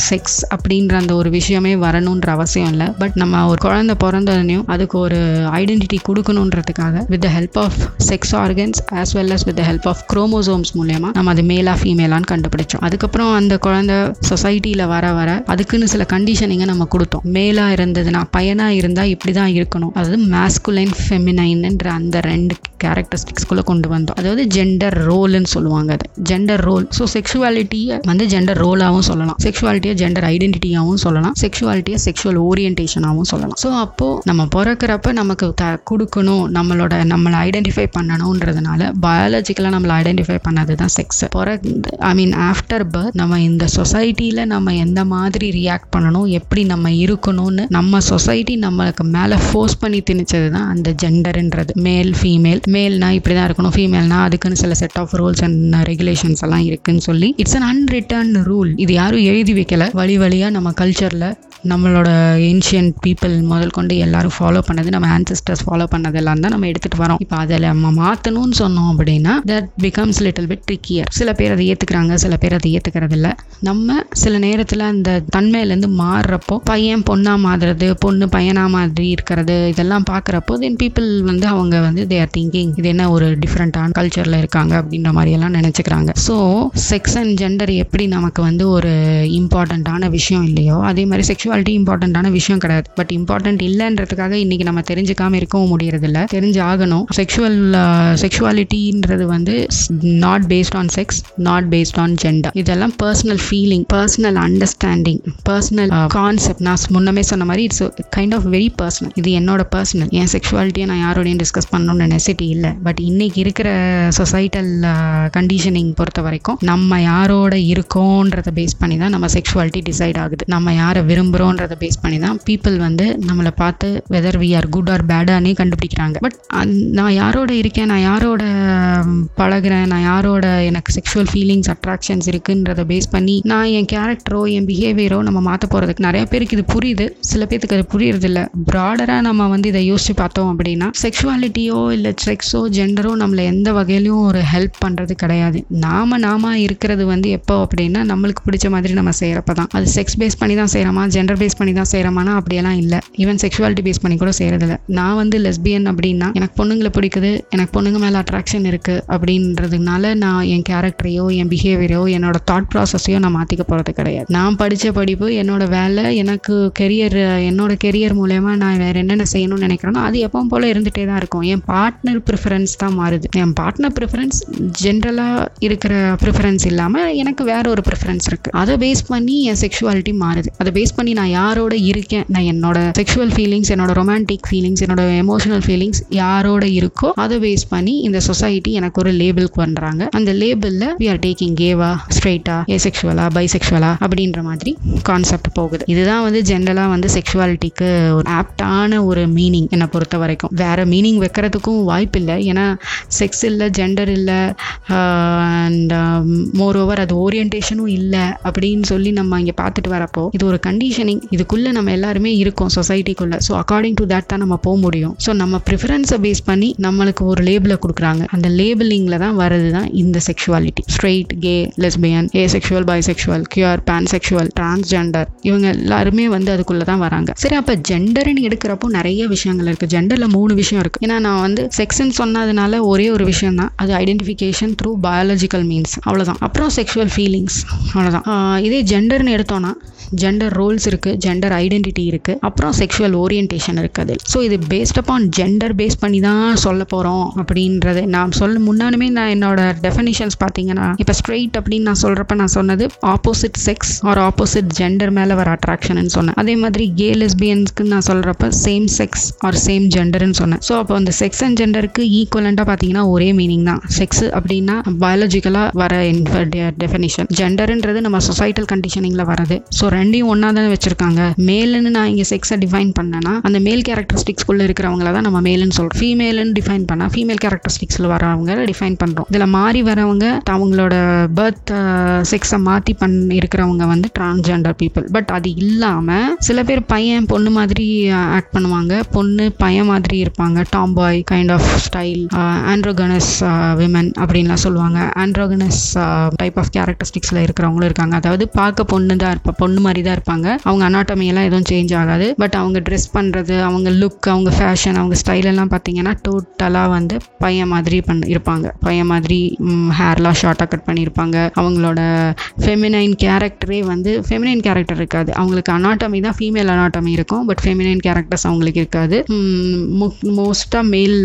செக்ஸ் அப்படின்ற அந்த ஒரு விஷயமே வரணுன்ற அவசியம் இல்லை. பட் நம்ம ஒரு குழந்தை பிறந்ததையும் அதுக்கு ஒரு identity கொடுக்கணுன்றதுக்காக with the help of sex organs as well as with the help of chromosomes மூலயமா நம்ம அது மேலா ஃபீமேலான்னு கண்டுபிடிச்சோம். அதுக்கப்புறம் அந்த குழந்தை சொசைட்டியில் வர வர அதுக்குன்னு சில கண்டிஷனிங்கை நம்ம கொடுத்தோம். மேலாக இருந்ததுன்னா பையனாக இருந்தால் இப்படி தான் இருக்கணும். அதாவது மேஸ்குலைன் ஃபெமினைன்ன்ற அந்த ரெண்டு கேரக்டரிஸ்டிக்ஸ்குள்ளே கொண்டு வந்தோம். அதாவது ஜெண்டர் ரோல்னு சொல்லுவாங்க அது. ஜெண்டர் ரோல் ஸோ செக்ஷுவாலிட்டியை வந்து ஜெண்டர் ரோலாகவும் சொல்லலாம். செக்ஷுவாலிட்டியை ஜெண்டர் ஐடென்டிட்டியாகவும் சொல்லலாம். செக்ஷுவாலிட்டியை செக்ஷுவல் ஓரியன்டேஷனாகவும் சொல்லலாம். ஸோ அப்போது நம்ம பிறக்கிறப்ப நமக்கு த கொடுக்கணும். நம்மளோட நம்மளை ஐடென்டிஃபை பண்ணணுன்றதுனால பயாலஜிக்கலாக நம்மளை ஐடென்டிஃபை பண்ணது தான் செக்ஸ் பிறந்து ஐ மீன் ஆஃப்டர் பர்த் நம்ம இந்த சொசைட்டியில் நம்ம எந்த மாதிரி ரியாக்ட் பண்ணணும் எப்படி நம்ம இருக்கணும்னு நம்ம சொசைட்டி நம்மளுக்கு மேலே ஃபோர்ஸ் பண்ணி திணிச்சது தான் அந்த ஜெண்டருன்றது மேல் ஃபீமேல் மேல்னா இப்படி தான் இருக்கணும் ஃபீமேல்னா அதுக்குன்னு சில set of rules and regulations எல்லாம் இருக்குன்னு சொல்லி இட்ஸ் அன் அன்ரிட்டன் ரூல் இது யாரும் எழுதி வைக்கல. வழி வழியாக நம்ம கல்ச்சரில் நம்மளோட ஏன்ஷியன்ட் பீப்புள் முதல் கொண்டு எல்லாரும் ஃபாலோ பண்ணது நம்ம ஆன்சஸ்டர்ஸ் ஃபாலோ பண்ணதெல்லாம் தான் நம்ம எடுத்துகிட்டு வரோம். இப்போ அதில் நம்ம மாற்றணும்னு சொன்னோம் அப்படின்னா that becomes little bit trickier சில பேர் அதை ஏற்றுக்கிறாங்க சில பேர் அதை ஏற்றுக்கிறது இல்லை. நம்ம சில நேரத்தில் அந்த தன்மையிலேருந்து மாறுறப்போ பையன் பொண்ணாக மாறுறது பொண்ணு பையனாக மாதிரி இருக்கிறது இதெல்லாம் பார்க்குறப்போ தென் பீப்புள் வந்து அவங்க வந்து தே ஆர் திங்கிங் இது என்ன ஒரு டிஃப்ரெண்ட்டான கல்ச்சரில் இருக்காங்க அப்படின்ற மாதிரியெல்லாம் நினச்சிக்கிறாங்க. ஸோ செக்ஸ் அண்ட் ஜெண்டர் எப்படி நமக்கு வந்து ஒரு இம்பார்ட்டண்ட்டான விஷயம் இல்லையோ அதே மாதிரி செக்ஷுவாலிட்டி இம்பார்ட்டண்ட்டான விஷயம் கிடையாது. பட் இம்பார்ட்டன்ட் இல்லைன்றதுக்காக இன்னைக்கு நம்ம தெரிஞ்சுக்காம இருக்கவும் முடியறதில்ல. தெரிஞ்சு ஆகணும் செக்ஷுவல் செக்ஷுவாலிட்டின்றது வந்து not based on sex not based on gender இதெல்லாம் personal feeling personal understanding personal concept நான் முன்னமே சொன்ன மாதிரி it's kind of very personal இது என்னோட பர்சனல் என் செக்ஷுவாலிட்டியை நான் யாரோடையும் டிஸ்கஸ் பண்ணணும்னு நெசிட்டி இல்லை. பட் இன்னைக்கு இருக்கிற சொசைட்டல் கண்டிஷனிங் பொறுத்த வரைக்கும் நம்ம யாரோட இருக்கோன்றதை பேஸ் பண்ணி தான் நம்ம செக்ஷுவாலிட்டி டிசைட் ஆகுது. நம்ம யாரை விரும்புகிறோன்றதை பேஸ் பண்ணி தான் பீப்புள் வந்து நம்மளை பார்த்து whether we are good or பேடானே கண்டுபிடிக்கிறாங்க. பட் நான் யாரோட இருக்கேன் நான் யாரோட பழகிறேன் பழகுறேன் நான் யாரோட எனக்கு செக்ஷுவல் ஃபீலிங்ஸ் அட்ராக்ஷன்ஸ் இருக்குன்றதை பேஸ் பண்ணி நான் என் கேரக்டரோ என் பிஹேவியரோ நம்ம மாற்ற போகிறதுக்கு நிறைய பேருக்கு இது புரியுது. சில பேர்த்துக்கு அது புரியறதில்ல. ப்ராடராக நம்ம வந்து இதை யோசிச்சு பார்த்தோம் அப்படின்னா செக்ஷுவாலிட்டியோ இல்லை செக்ஸோ ஜெண்டரோ நம்மளை எந்த வகையிலையும் ஒரு ஹெல்ப் பண்ணுறது கிடையாது. நாம நாம இருக்கிறது வந்து எப்போ அப்படின்னா நம்மளுக்கு பிடிச்ச மாதிரி நம்ம செய்கிறப்ப தான் அது செக்ஸ் பேஸ் பண்ணி தான் செய்கிறோமா ஜெண்டர் பேஸ் பண்ணி தான் செய்கிறோமானா அப்படியெல்லாம் இல்லை. ஈவன் செக்ஸ் செக்ஷுவாலிட்டி பேஸ் பண்ணி கூட செய்கிறதில்ல நான் வந்து லெஸ்பியன் அப்படின்னா எனக்கு பொண்ணுங்களை பிடிக்குது எனக்கு பொண்ணுங்க மேலே அட்ராக்ஷன் இருக்குது அப்படின்றதுனால நான் என் கேரக்டரையோ என் பிஹேவியரோ என்னோட தாட் ப்ராசஸையோ நான் மாற்றிக்க போகிறது கிடையாது. நான் படித்த படிப்பு என்னோட வேலை எனக்கு கெரியர் என்னோட கெரியர் மூலயமா நான் வேறு என்னென்ன செய்யணும்னு நினைக்கிறேனோ அது எப்பவும் போல் இருந்துகிட்டே தான் இருக்கும். என் பார்ட்னர் ப்ரிஃபரன்ஸ் தான் மாறுது. என் பார்ட்னர் ப்ரிஃபரன்ஸ் ஜென்ரலாக இருக்கிற ப்ரிஃபரன்ஸ் இல்லாமல் எனக்கு வேற ஒரு ப்ரிஃபரன்ஸ் இருக்குது அதை பேஸ் பண்ணி என் செக்ஷுவாலிட்டி மாறுது. அதை பேஸ் பண்ணி நான் யாரோட இருக்கேன்? நான் என்னோட செக்ஷுவல் ஃபீல் ஃபீலிங்ஸ் என்னோட ரொமான்டிக் ஃபீலிங்ஸ் என்னோட எமோஷனல் ஃபீலிங்ஸ் யாரோட இருக்கோ அதை பேஸ் பண்ணி இந்த சொசைட்டி எனக்கு ஒரு லேபிளுக்கு பண்ணுறாங்க அந்த லேபிளில் வி ஆர் டேக்கிங் கேவா ஸ்ட்ரெயிட்டா ஏ செக்ஷுவலா பைசெக்ஷுவலா அப்படின்ற மாதிரி கான்செப்ட் போகுது. இதுதான் வந்து ஜென்ரலாக வந்து செக்ஷுவாலிட்டிக்கு ஒரு ஆப்டான ஒரு மீனிங் என்னை பொறுத்த வரைக்கும். வேற மீனிங் வைக்கிறதுக்கும் வாய்ப்பு இல்லை. ஏன்னா செக்ஸ் இல்லை ஜெண்டர் இல்லை அண்ட் மோர் ஓவர் அது ஓரியன்டேஷனும் இல்லை அப்படின்னு சொல்லி நம்ம இங்கே பார்த்துட்டு வரப்போ இது ஒரு கண்டிஷனிங் இதுக்குள்ளே நம்ம எல்லாருமே இருக்கோம் சொசைட்டிக்குள்ளே ஸோ அக்கார்டிங் டு தட் தான் நம்ம போக முடியும். ஸோ நம்ம ப்ரிஃபரன்ஸை பேஸ் பண்ணி நம்மளுக்கு ஒரு லேபிளை கொடுக்குறாங்க. அந்த லேபிளிங்கில் தான் வரது தான் இந்த sexuality straight gay lesbian asexual bisexual queer pansexual transgender இவங்க எல்லாருமே வந்து அதுக்குள்ளே தான் வராங்க. சரி அப்போ ஜெண்டர்னு எடுக்கிறப்போ நிறைய விஷயங்கள் இருக்குது ஜெண்டரில் மூணு விஷயம் இருக்குது ஏன்னா நான் வந்து செக்ஸ்ன்னு சொன்னதுனால ஒரே ஒரு விஷயம் தான். அது ஐடென்டிஃபிகேஷன் த்ரூ பயாலஜிக்கல் மீன்ஸ் அவ்வளோதான் அப்புறம் செக்ஷுவல் ஃபீலிங்ஸ் அவ்வளோதான் இதே ஜெண்டர்னு எடுத்தோன்னா ஜெண்டர் ரோல்ஸ் இருக்குது ஜெண்டர் ஐடென்டிட்டி இருக்குது அப்புறம் செக்ஷுவல் ஓரியன்டேஷன் இருக்குது. ஸோ இது பேஸ்ட் அப்பான் ஜெண்டர் பேஸ் பண்ணி தான் சொல்ல போகிறோம் அப்படின்றது நான் சொல்ல முன்னாலுமே நான் என்னோட டெஃபினிஷன்ஸ் பார்த்தீங்கன்னா இப்போ ஸ்ட்ரெயிட் அப்படின்னு நான் சொல்கிறப்ப நான் சொன்னது opposite sex or opposite gender மேலே வர அட்ராக்ஷன் சொன்னேன். அதே மாதிரி கே லெஸ்பியன்ஸ்க்கு நான் சொல்கிறப்ப சேம் செக்ஸ் ஆர் சேம் ஜெண்டர்னு சொன்னேன். ஸோ அப்போ அந்த செக்ஸ் அண்ட் ஜெண்டருக்கு ஈக்குவலண்ட்டாக பார்த்தீங்கன்னா ஒரே மீனிங் தான். செக்ஸ் அப்படின்னா பயாலஜிக்கலாக வர டெஃபினிஷன் ஜெண்டர்ன்றது நம்ம சொசைட்டல் கண்டிஷனிங்கில் வரது ஸோ ரெண்டையும் ஒன்றா தானே வச்சுருக்காங்க. மேலுன்னு நான் இங்கே செக்ஸை டிஃபைன் பண்ணேன்னா அந்த மேல் கேரக்டரிஸ்டிக்ஸ்குள்ளே இருக்கிறவங்கள தான் நம்ம மேலுன்னு சொல்கிறோம் ஃபீமேலுன்னு டிஃபைன் பண்ணால் ஃபீமேல் கேரக்டரிஸ்டிக்ஸில் வரவங்க டிஃபைன் பண்ணுறோம் இதில் மாறி வரவங்க அவங்களோட பர்த் செக்ஸை மாற்றி பண் இருக்கிறவங்க வந்து டிரான்ஸ்ஜெண்டர் பீப்புள் பட் அது இல்லாமல் சில பேர் பையன் பொண்ணு மாதிரி ஆக்ட் பண்ணுவாங்க. பொண்ணு பையன் மாதிரி இருப்பாங்க. Tomboy kind of style androgynous women அப்படின்லாம் சொல்லுவாங்க. ஆண்ட்ரோகனஸ் டைப் ஆஃப் கேரக்டரிஸ்டிக்ஸில் இருக்கிறவங்களும் இருக்காங்க. அதாவது பார்க்க பொண்ணு தான் இருப்பா பொண்ணு மாதிரி தான் இருப்பாங்க. அவங்க anatomy எல்லாம் எதுவும் சேஞ்ச் ஆகாது. பட் அவங்க ட்ரெஸ் பண்ணுறது அவங்க லுக் அவங்க ஃபேஷன் அவங்க ஸ்டைலெல்லாம் பார்த்திங்கன்னா பார்த்தீங்கன்னா டோட்டலாக வந்து பையன் மாதிரி பண் இருப்பாங்க. பையன் மாதிரி ஹேர்லாம் ஷார்ட்டாக கட் பண்ணியிருப்பாங்க. அவங்களோட ஃபெமினைன் கேரக்டரே வந்து ஃபெமினைன் கேரக்டர் இருக்காது. அவங்களுக்கு அனாட்டமி தான் ஃபீமேல் அனாட்டமி இருக்கும் பட் ஃபெமினைன் கேரக்டர்ஸ் அவங்களுக்கு இருக்காது. மோஸ்ட்டாக மேல்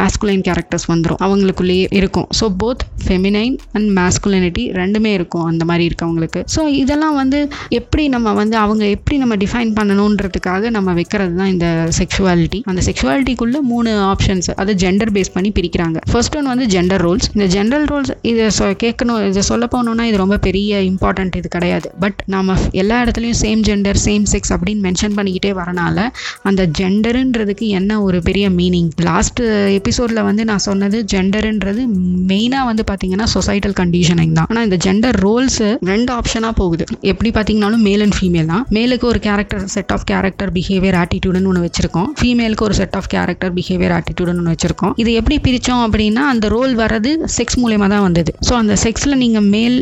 மேஸ்குலைன் கேரக்டர்ஸ் வந்துடும் அவங்களுக்குள்ளேயே இருக்கும். So both feminine and masculinity ரெண்டுமே இருக்கும் அந்த மாதிரி இருக்கவங்களுக்கு. ஸோ இதெல்லாம் வந்து எப்படி நம்ம வந்து அவங்க எப்படி நம்ம டிஃபைன் பண்ணணுன்றதுக்காக நம்ம வைக்கிறது தான் இந்த செக்ஷுவாலிட்டி அந்த செக்ஷுவாலிட்டிக்குள்ள மூணு ஆப்ஷன்ஸ் அதை ஜெண்டர் பேஸ் பண்ணி பிரிக்கிறாங்க. ஃபர்ஸ்ட் ஒன் வந்து ஜெண்டர் ரோல்ஸ் இந்த ஜெண்டர் ரோல்ஸ் இதை சொ கேட்கணும் இதை சொல்ல போனோம்னா இது ரொம்ப பெரிய இம்பார்ட்டன்ட் இது கிடையாது. பட் நம்ம எல்லா இடத்துலையும் சேம் ஜெண்டர் சேம் செக்ஸ் அப்படின்னு மென்ஷன் பண்ணிக்கிட்டே வரனால அந்த ஜெண்டருன்றதுக்கு என்ன ஒரு பெரிய மீனிங் லாஸ்ட் எபிசோடில் வந்து நான் சொன்னது ஜெண்டருன்றது மெயினாக வந்து பார்த்தீங்கன்னா சொசைட்டல் கண்டிஷனிங் தான். ஆனால் இந்த ஜெண்டர் ரோல்ஸ் ரெண்டு ஆப்ஷனாக போகுது. எப்படி பார்த்தீங்கன்னாலும் மேல் அண்ட் ஃபீமேல் தான். மேலுக்கு ஒரு character set of character behaviour ஆட்டிடியூடுன்னு ஒன்று வச்சிருக்கோம். ஃபீமேலுக்கு ஒரு செட் ஆஃப் கேரக்டர் பிஹேவியர் ஆட்டிடியூடுன்னு ஒன்று வச்சிருக்கோம். இது எப்படி பிரித்தோம் அப்படின்னா அந்த ரோல் வர்றது செக்ஸ் மூலயமா தான் வந்தது. ஸோ அந்த செக்ஸில் நீங்கள் மேல்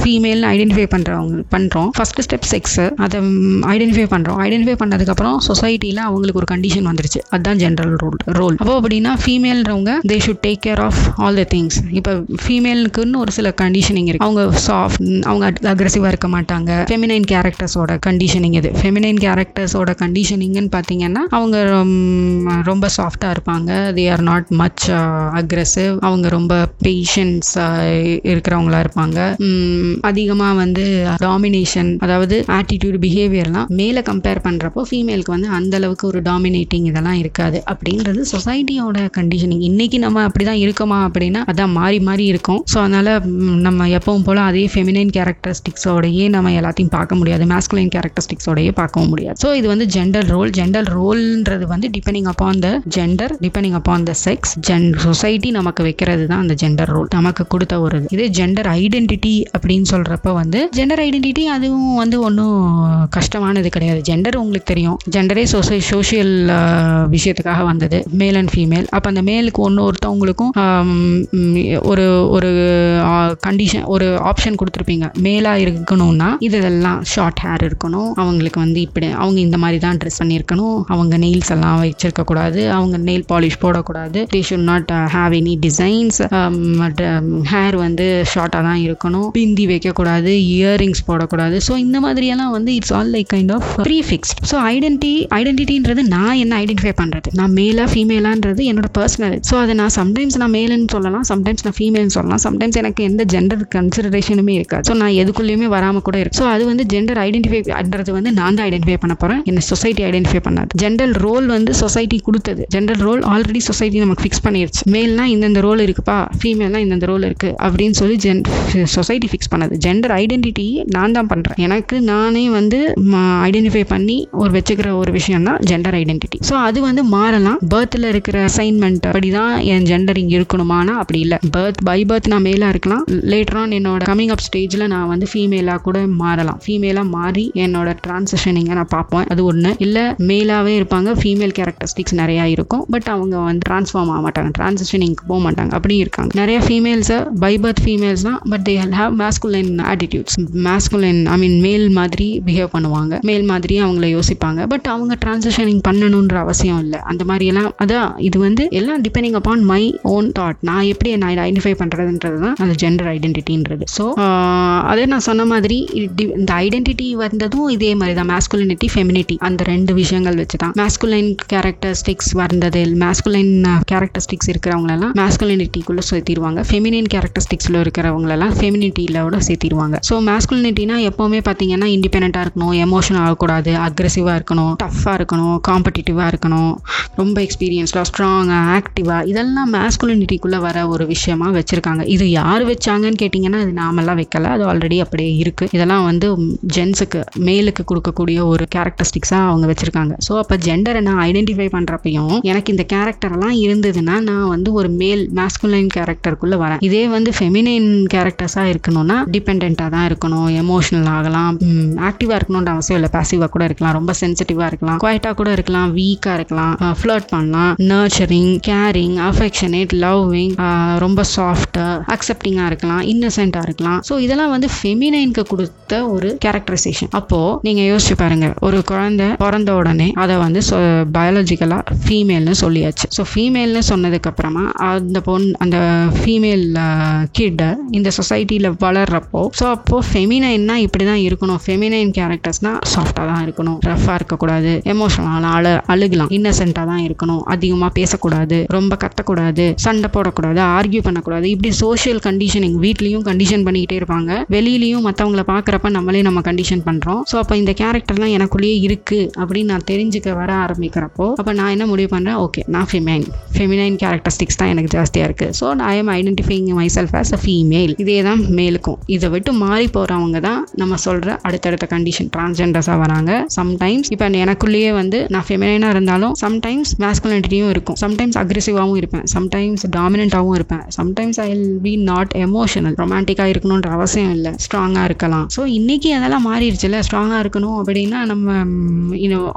ஃபீமேல்னு ஐடென்டிஃபை பண்ணுறவங்க பண்ணுறோம் ஃபஸ்ட்டு ஸ்டெப் செக்ஸ் அதை ஐடென்டிஃபை பண்ணுறோம் ஐடென்டிஃபை பண்ணதுக்கப்புறம் சொசைட்டியில் அவங்களுக்கு ஒரு கண்டிஷன் வந்துருச்சு. அதுதான் ஜென்ரல் ரோல் ரோல் அப்போ அப்படின்னா ஃபீமேல்ன்றவங்க they should take care of all the things இப்போ ஃபீமேலுக்குன்னு ஒரு சில கண்டிஷனிங் இருக்கு. அவங்க சாஃப்ட் அவங்க அக்ரெசிவாக இருக்க மாட்டாங்க. ஃபெமினைன் கேரக்டர்ஸோட கண்டிஷனிங் இது. ஃபெமினைன் கேரக்டர்ஸோட கண்டிஷனிங் பார்த்தீங்கன்னா uh, அவங்க ரொம்ப- ரொம்ப சாஃப்டாக இருப்பாங்க. They are not much aggressive அவங்க ரொம்ப பேஷன்ஸ் இருக்கிறவங்களா இருப்பாங்க. அதிகமாக வந்து டாமினேஷன் அதாவது ஆட்டிடியூட் பிஹேவியர்லாம் மேலே கம்பேர் பண்ணுறப்போ ஃபீமேலுக்கு வந்து அந்த அளவுக்கு ஒரு டாமினேட்டிங் இதெல்லாம் இருக்காது. அப்படின்றது சொசைட்டியோட கண்டிஷனிங் இன்னைக்கு நம்ம அப்படி தான் இருக்கோமா அப்படின்னா அதான் மாறி மாறி இருக்கும். ஸோ அதனால் நம்ம எப்பவும் போல் அதே ஃபெமினைன் கேரக்டரிஸ்டிக்ஸோடையே நம்ம எல்லாத்தையும் பார்க்க முடியாது. மேஸ்குலைன் கேரக்டரிஸ்டிக்ஸோடையே பார்க்கவும் முடியாது. ஸோ இது வந்து ஜெண்டர் ரோல் ஜெண்டர் ரோல்ன்றது வந்து depending upon the gender depending upon the sex gen society நமக்கு வைக்கிறது தான் அந்த ஜெண்டர் ரோல் நமக்கு கொடுத்த ஒரு இது. இதே ஜெண்டர் ஐடென்டிட்டி அப்படின்னு சொல்கிறப்ப வந்து ஜெண்டர் ஐடென்டிட்டி அதுவும் வந்து ஒன்றும் கஷ்டமானது கிடையாது. ஜெண்டர் உங்களுக்கு தெரியும். ஜெண்டரே சோசை சோஷியல் விஷயத்துக்காக வந்தது. மேல் அண்ட் ஃபீமேல் அப்போ அந்த மேலுக்கு ஒன்று ஒருத்தவங்களுக்கும் ஒரு ஒரு கண்டிஷன் ஒரு ஆப்ஷன் கொடுத்துருப்பீங்க. மேலாக இருக்கணும்னா இதெல்லாம் ஷார்ட் ஹேர் இருக்கணும். அவங்களுக்கு வந்து இப்படி அவங்க இந்த மாதிரி தான் ட்ரெஸ் பண்ணி பண்ணியிருக்கணும். அவங்க நெயில்ஸ் எல்லாம் வச்சிருக்கக்கூடாது. அவங்க நெயில் பாலிஷ் போடக்கூடாது. They should not have any designs hair வந்து ஷார்ட்டாக தான் இருக்கணும். பிந்தி வைக்கக்கூடாது. இயரிங்ஸ் போடக்கூடாது. ஸோ இந்த மாதிரியெல்லாம் வந்து it's all like kind of prefixed so identity ஐடென்டிட்டின்றது நான் என்ன ஐடென்டிஃபை பண்ணுறது நான் மேலாக ஃபீமேலான்றது என்னோட பர்சனல் ஸோ அதை நான் சம்டைம்ஸ் நான் மேலுன்னு சொல்லலாம். சம்டைம்ஸ் நான் ஃபீமேல்னு சொல்லலாம். சம்டைம்ஸ் எனக்கு எந்த ஜெண்டர் கன்சிடரேஷனுமே இருக்காது. ஸோ நான் எதுக்குள்ளேயுமே வராமல் கூட இருக்கு. ஸோ அது வந்து ஜெண்டர் ஐடென்டிஃபை பண்ணுறது வந்து நான் தான் ஐடென்டிஃபை பண்ண போகிறேன் என்ன சொசைட்டி ஐடென்டிஃபை பண்ணாது. ஜென்ரல் ரோல் வந்து சொசைட்டி கொடுத்தது. ஜென்ரல் ரோல் ஆல்ரெடி சொசைட்டி நமக்கு ஃபிக்ஸ் பண்ணிருச்சு. மேல்னா இந்தந்த ரோல் இருக்குப்பா ஃபீமேல்னா இந்தந்த ரோல் இருக்கு அப்படின்னு சொல்லி ஜென் சொசைட்டி ஃபிக்ஸ் பண்ணது. ஜெண்டர் ஐடென்டிட்டி நான் தான் பண்ணுறேன் எனக்கு நானே வந்து ஐடென்டிஃபை பண்ணி ஒரு வச்சுக்கிற ஒரு விஷயம் தான் ஜெண்டர் ஐடென்டிட்டி ஸோ அது வந்து மாறலாம். பர்த்தில் இருக்கிற அசைன்மெண்ட் அப்படி தான் என் ஜெண்டர் இங்கே இருக்கணுமானா அப்படி இல்லை. பர்த் பை பர்த் நான் மேலாக இருக்கலாம். லேட்டர் ஆன் என்னோட கமிங் அப் ஸ்டேஜில் நான் வந்து ஃபீமேலாக கூட மாறலாம். ஃபீமேலாக மாறி என்னோட டிரான்சிஷனிங்கை நான் பார்ப்பேன். அது ஒன்று இல்லை மேலாகவே இருப்பாங்க ஃபீமேல் கேரக்டரிஸ்டிக்ஸ் நிறையா இருக்கும். பட் அவங்க வந்து ட்ரான்ஸ்ஃபார்ம் ஆக மாட்டாங்க டிரான்சிஷனிங்க்கு போக மாட்டாங்க. அப்படியும் இருக்காங்க. நிறைய ஃபீமேல்ஸை பை பர்த் ஃபீமேல்ஸ் தான் but they have masculine attitudes masculine I mean male மாதிரி பிஹேவ் பண்ணுவாங்க. மேல் மாதிரி அவங்கள யோசிப்பாங்க. பட் அவங்க டிரான்சிஷனிங் பண்ணணுன்ற அவசியம் இல்லை. அந்த மாதிரியெல்லாம் அதான் இது வந்து எல்லாம் depending upon my own thought நான் எப்படி என்ன ஐடென்டிஃபை பண்ணுறதுன்றது தான் அந்த ஜெண்டர் ஐடென்டிட்டின்றது ஸோ அதே நான் சொன்ன மாதிரி இந்த ஐடென்டிட்டி வந்ததும் இதே மாதிரி தான். மேஸ்குலினிட்டி ஃபெமினிட்டி அந்த ரெண்டு விஷயங்கள் வச்சு தான் மேஸ்குலைன் கேரக்டரிஸ்டிக்ஸ் வந்தது மேஸ்குலைன் கேரக்டரிஸ்டிக்ஸ் இருக்கிறவங்களெல்லாம் மேஸ்குலினிட்டிக்குள்ளே சேர்த்திடுவாங்க. ஃபெமினின் கேரக்டரிஸ்டிக்ஸில் இருக்கிறவங்களெல்லாம் ஃபெமினிட்டியிலோட சேர்த்திடுவாங்க. ஸோ மேஸ்குலினிட்டினா எப்போவுமே பார்த்தீங்கன்னா இண்டிபெண்ட்டாக இருக்கணும் எமோஷனல் ஆகக்கூடாது அக்ரெசிவாக இருக்கணும் டஃப்பாக இருக்கணும் காம்படிட்டிவாக இருக்கணும் ரொம்ப எக்ஸ்பீரியன்ஸ்டாக ஸ்ட்ராங்காக ஆக்டிவாக இதெல்லாம் மேஸ்குலினிட்டிக்குள்ளே வர ஒரு விஷயமா வச்சுருக்காங்க. இது யார் வச்சாங்கன்னு கேட்டிங்கன்னா அது நாமெல்லாம் வைக்கல. அது ஆல்ரெடி அப்படியே இருக்குது இதெல்லாம் வந்து ஜென்ஸுக்கு மேலுக்கு கொடுக்கக்கூடிய ஒரு கேரக்டரிஸ்டிக்ஸாக அவங்க வச்சுருக்காங்க. ஸோ அப்போ ஜெண்டரை நான் ஐடென்டிஃபை பண்ணுறப்பையும் எனக்கு இந்த கேரக்டர்லாம் இருந்ததுன்னா நான் வந்து ஒரு மேல் மேஸ்குலைன் கேரக்டருக்குள்ளே வரேன். இதே வந்து ஃபெமினைன் கேரக்டர்ஸாக இருக்கணும்னா டிபெண்ட்டாக தான் இருக்கணும். எமோஷனல் ஆகலாம். ஆக்டிவாக இருக்கணுன்ற அவசியம் இல்லை. பாசிவாக கூட இருக்கலாம். ரொம்ப சென்சிட்டிவாக இருக்கலாம். குவாய்ட்டாக கூட இருக்கலாம். வீக்காக இருக்கலாம். ஃப்ளர்ட் பண்ணலாம். நர்ச்சரிங் கேரிங் அஃபெக்ஷனேட் லவ்விங் ரொம்ப சாஃப்டாக அக்செப்டிங்காக இருக்கலாம். இன்னசென்ட்டாக இருக்கலாம். ஸோ இதெல்லாம் வந்து ஃபெமினைனுக்கு கொடுத்த ஒரு கேரக்டரைசேஷன் அப்போது நீங்கள் யோசிச்சு பாருங்க. ஒரு குழந்தை பிறந்த உடனே அதை வந்து பயாலஜிக்கலாக ஃபீமேல்னு சொல்லியாச்சு. ஸோ ஃபீமேல்னு சொன்னதுக்கப்புறமா அந்த பொண் அந்த ஃபீமேல் கிட்டை இந்த சொசைட்டியில் வளர்றப்போ ஸோ அப்போது ஃபெமினைன்னா இப்படி தான் இருக்கணும். ஃபெமினைன் கேரக்டர்ஸ்னால் சாஃப்டாக தான் இருக்கணும். ரஃபாக இருக்கக்கூடாது. எமோஷனலாக அழ அழுகலாம். இன்னசென்ட்டாக தான் இருக்கணும். அதிகமாக பேசக்கூடாது. ரொம்ப கத்தக்கூடாது. சண்டை போடக்கூடாது. ஆர்கியூ பண்ணக்கூடாது. இப்படி சோஷியல் கண்டிஷனிங் வீட்லேயும் கண்டிஷன் பண்ணிக்கிட்டே இருப்பாங்க. வெளியிலையும் மற்றவங்கள பார்க்குறப்ப நம்மளே நம்ம கண்டிஷன் பண்ணுறோம் ஸோ அப்போ இந்த கேரக்டர்லாம் எனக்குள்ளேயே இருக்குது அப்படின்னு நான் தெரிஞ்சுக்க வர ஆரம்பிக்கிறப்போ அப்போ நான் என்ன முடிவு பண்ணுறேன் ஓகே நான் ஃபெமைன் ஃபெமினைன் கேரக்டரிஸ்டிக்ஸ் தான் எனக்கு ஜாஸ்தியாக இருக்குது so I am identifying myself as a female இதே தான் மேலுக்கும் இதை விட்டு மாறி போகிறவங்க தான் நம்ம சொல்கிற அடுத்தடுத்த கண்டிஷன் டிரான்ஸ்ஜெண்டர்ஸாக வராங்க. சம்டைம்ஸ் இப்போ எனக்குள்ளேயே வந்து நான் ஃபெமினைனாக இருந்தாலும் சம்டைம்ஸ் மேஸ்குலிட்டியும் இருக்கும். சம்டைம்ஸ் அக்ரெசிவாகவும் இருப்பேன். சம்டைம்ஸ் டாமினண்ட்டாகவும் இருப்பேன். Sometimes I will be not emotional ரொமான்டிக்காக இருக்கணுன்ற அவசியம் இல்லை. ஸ்ட்ராங்காக இருக்கலாம். ஸோ இன்னைக்கு அதெல்லாம் மாறிடுச்சுல. ஸ்ட்ராங்காக இருக்கணும் அப்படின்னா நம்ம இன்னும்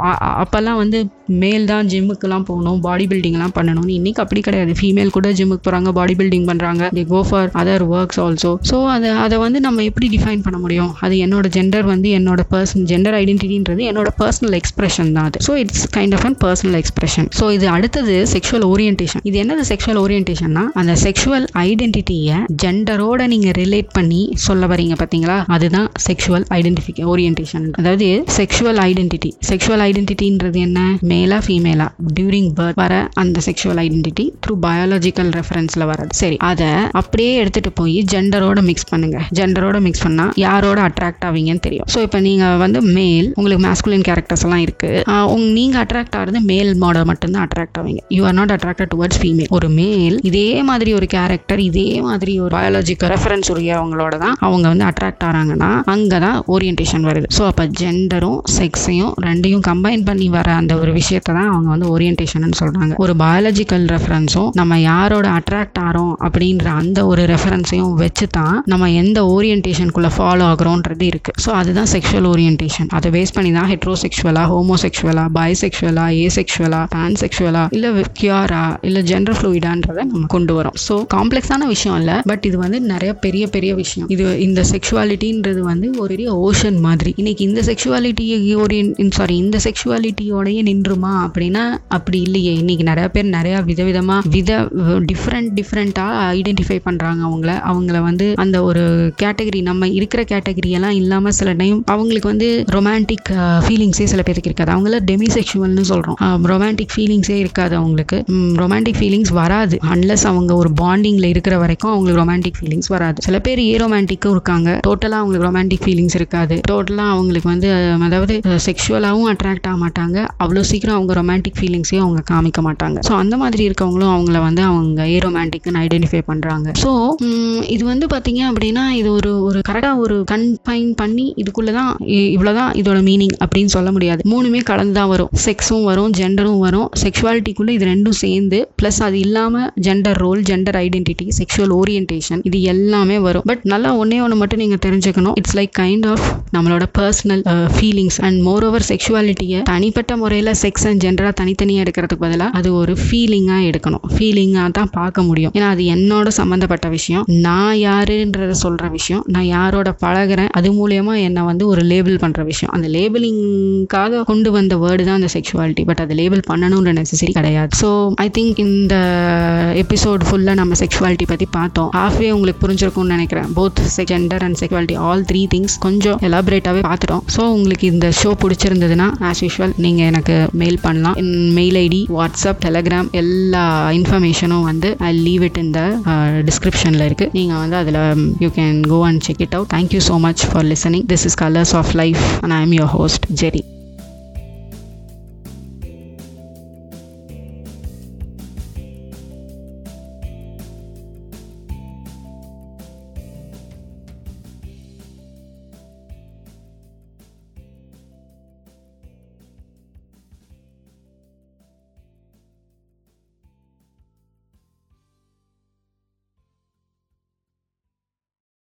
அப்போல்லாம் வந்து மேல் தான் ஜிம்முக்கெல்லாம் போகணும் பாடி பில்டிங்லாம் பண்ணணும்னு. இன்றைக்கி அப்படி கிடையாது. ஃபீமேல் கூட ஜிம்முக்கு போகிறாங்க பாடி பில்டிங் பண்ணுறாங்க they go for other works also so அதை அதை வந்து நம்ம எப்படி டிஃபைன் பண்ண முடியும்? அது என்னோட ஜெண்டர் வந்து என்னோட பர்சன் ஜெண்டர் ஐடென்டிட்டின்றது என்னோட பர்சனல் எக்ஸ்பிரஷன் தான் அது. So it's kind of an personal expression so இது அடுத்தது செக்ஷுவல் ஓரியன்டேஷன் இது என்னது செக்ஷுவல் ஓரியன்டேஷன்னா அந்த செக்ஷுவல் ஐடென்டிட்டியை ஜெண்டரோட நீங்கள் ரிலேட் பண்ணி சொல்ல வரீங்க பார்த்தீங்களா அதுதான் செக்ஷுவல் ஐடென்டிஃபிகே ஓரியன்டேஷன் அதாவது செக்ஷுவல் ஐடென்டிட்டி செக்ஷுவல் ஐடென்டிட்டின்றது என்ன? மேலா ஃபீமேலா டியூரிங் பர்த் வர அந்த செக்ஷுவல் ஐடென்டிட்டி த்ரூ பயாலஜிக்கல் ரெஃபரன்ஸில் வரது சரி அதை அப்படியே எடுத்துகிட்டு போய் ஜெண்டரோட மிக்ஸ் பண்ணுங்க. ஜெண்டரோட மிக்ஸ் பண்ணால் யாரோட அட்ராக்ட் ஆவீங்கன்னு தெரியும். ஸோ இப்போ நீங்கள் வந்து மேல் உங்களுக்கு மேஸ்குலின் கேரக்டர்ஸ் எல்லாம் இருக்குது உங்க நீங்கள் அட்ராக்ட் ஆகிறது மேல் மாடல் மட்டும்தான் அட்ராக்ட் ஆவீங்க. You are not attracted towards female ஒரு மேல் இதே மாதிரி ஒரு கேரக்டர் இதே மாதிரி ஒரு பயாலஜிக்கல் ரெஃபரன்ஸ் உரியவங்களோட தான் அவங்க வந்து அட்ராக்ட் ஆகிறாங்கன்னா அங்கே தான் ஓரியன்டேஷன் வருது. ஸோ அப்போ ஜெண்டரும் செக்ஸையும் ரெண்டையும் கம்பைன் பண்ணி வர அந்த ஒரு விஷயத்தை தான் அவங்க வந்து ஓரியன்டேஷன் சொல்கிறாங்க ஒரு பயாலஜிக்கல் ரெஃபரன்ஸும் நம்ம யாரோட அட்ராக்ட் ஆகிறோம் அப்படின்ற அந்த ஒரு ரெஃபரன்ஸையும் வச்சு தான் நம்ம எந்த ஓரியன்டேஷனுக்குள்ளே ஃபாலோ ஆகிறோன்றது இருக்குது ஸோ அதுதான் செக்ஷுவல் ஓரியன்டேஷன் அதை பேஸ் பண்ணி தான் ஹெட்ரோசெக்ஷுவலா ஹோமோசெக்ஷுவலா பைசெக்ஷுவலா ஏசெக்ஷுவலா பான்செக்ஷுவலா இல்லை கியூரா இல்லை ஜென்ரல் ஃப்ளூயிடான்றதை நம்ம கொண்டு வரோம். ஸோ காம்ப்ளெக்ஸான விஷயம் இல்லை பட் இது வந்து நிறைய பெரிய பெரிய விஷயம். இது இந்த செக்ஷுவாலிட்டின்றது வந்து ஒரு பெரிய ஓஷன் மாதிரி. இன்னைக்கு இந்த செக்ஷுவாலிட்டி ஓரியன் சாரி இந்த செக்ஷுவாலிட்டியோடையே நின்றுமா அப்படின்னா அப்படி இல்லையே. இன்றைக்கி நிறையா பேர் நிறையா விதவிதமாக வித டிஃப்ரெண்ட் டிஃப்ரெண்ட்டாக ஐடென்டிஃபை பண்ணுறாங்க அவங்கள. அவங்கள வந்து அந்த ஒரு கேட்டகரி நம்ம இருக்கிற கேட்டகரியெல்லாம் இல்லாமல் சில டைம் அவங்களுக்கு வந்து ரொமான்டிக் ஃபீலிங்ஸே சில பேருக்கு இருக்காது. அவங்கள டெமி செக்ஷுவல்னு சொல்கிறோம் ரொமான்டிக் ஃபீலிங்ஸே இருக்காது அவங்களுக்கு. ரொமான்டிக் ஃபீலிங்ஸ் வராது. அன்லஸ் அவங்க ஒரு பாண்டிங்கில் இருக்கிற வரைக்கும் அவங்களுக்கு ரொமான்டிக் ஃபீலிங்ஸ் வராது. சில பேர் ஏ ரொமான்டிக்கும் இருக்காங்க. டோட்டலாக அவங்களுக்கு ரொமான்டிக் ஃபீலிங்ஸ் இருக்காது. டோட்டலாக அவங்களுக்கு வந்து அதாவது செக்ஷுவலாகவும் அட்ராக்ட் ஆக மாட்டாங்க. அவ்வளோ சீக்கிரம் அவங்க ரொமான்டிக் ஃபீலிங்ஸையும் அவங்க காமிக்க மாட்டாங்க. ஸோ அந்த மாதிரி இருக்கவங்களும் அவங்கள வந்து அவங்க ஏ ரொமான்டிக்னு ஐடென்டிஃபை பண்ணுறாங்க ஸோ இது வந்து பார்த்தீங்க அப்படின்னா இது ஒரு ஒரு கரெக்டாக ஒரு கன்ஃபைன் பண்ணி இதுக்குள்ளே தான் இவ்வளோதான் இதோட மீனிங் அப்படின்னு சொல்ல முடியாது. மூணுமே கலந்து தான் வரும். செக்ஸும் வரும் ஜெண்டரும் வரும். செக்ஷுவாலிட்டிக்குள்ளே இது ரெண்டும் சேர்ந்து ப்ளஸ் அது இல்லாமல் gender role gender identity sexual orientation இது எல்லாமே வரும். பட் நல்லா ஒன்றே ஒன்று மட்டும் நீங்கள் தெரிஞ்சுக்கணும். இட்ஸ் லைக் கைண்ட் ஆஃப் நம்மளோட personal feelings and more over செக்ஷுவாலிட்டியை தனிப்பட்ட முறையில் செக்ஸ் அண்ட் ஜென்டராக தனித்தனியாக எடுக்கிறதுக்கு பதிலாக அது ஒரு ஃபீலிங்காக எடுக்கணும். ஃபீலிங்காக தான் பார்க்க முடியும். ஏன்னா அது என்னோட சம்மந்தப்பட்ட விஷயம். நான் யாருன்றத சொல்கிற விஷயம். நான் யாரோட பழகுறேன். அது மூலயமா என்னை வந்து ஒரு லேபிள் பண்ணுற விஷயம். அந்த லேபிளிங்காக கொண்டு வந்த வேர்டு தான் அந்த செக்ஷுவாலிட்டி பட் அது லேபிள் பண்ணணுன்ற நெசசரி கிடையாது. ஸோ ஐ திங்க் இந்த எபிசோட் ஃபுல்லாக நம்ம செக்ஷுவாலிட்டி பற்றி பார்த்தோம். ஹாஃப்வே உங்களுக்கு புரிஞ்சிருக்கும்னு நினைக்கிறேன். Both gender and sexuality all three things கொஞ்சம் எலாபரேட்டாகவே பார்த்துட்டோம். ஸோ உங்களுக்கு இந்த ஷோ பிடிச்சிருந்ததுன்னா ஆஸ் யூஷுவல் நீங்கள் எனக்கு மெயில் பண்ணலாம். மெயில் ஐடி வாட்ஸ்அப் டெலகிராம் எல்லா இன்ஃபர்மேஷனும் வந்து ஐ லீவ் இட் இந்த டிஸ்கிரிப்ஷனில் இருக்குது நீங்கள் வந்து அதில் you can go and check it out thank you so much for listening this is colours of life and I am your host Jerry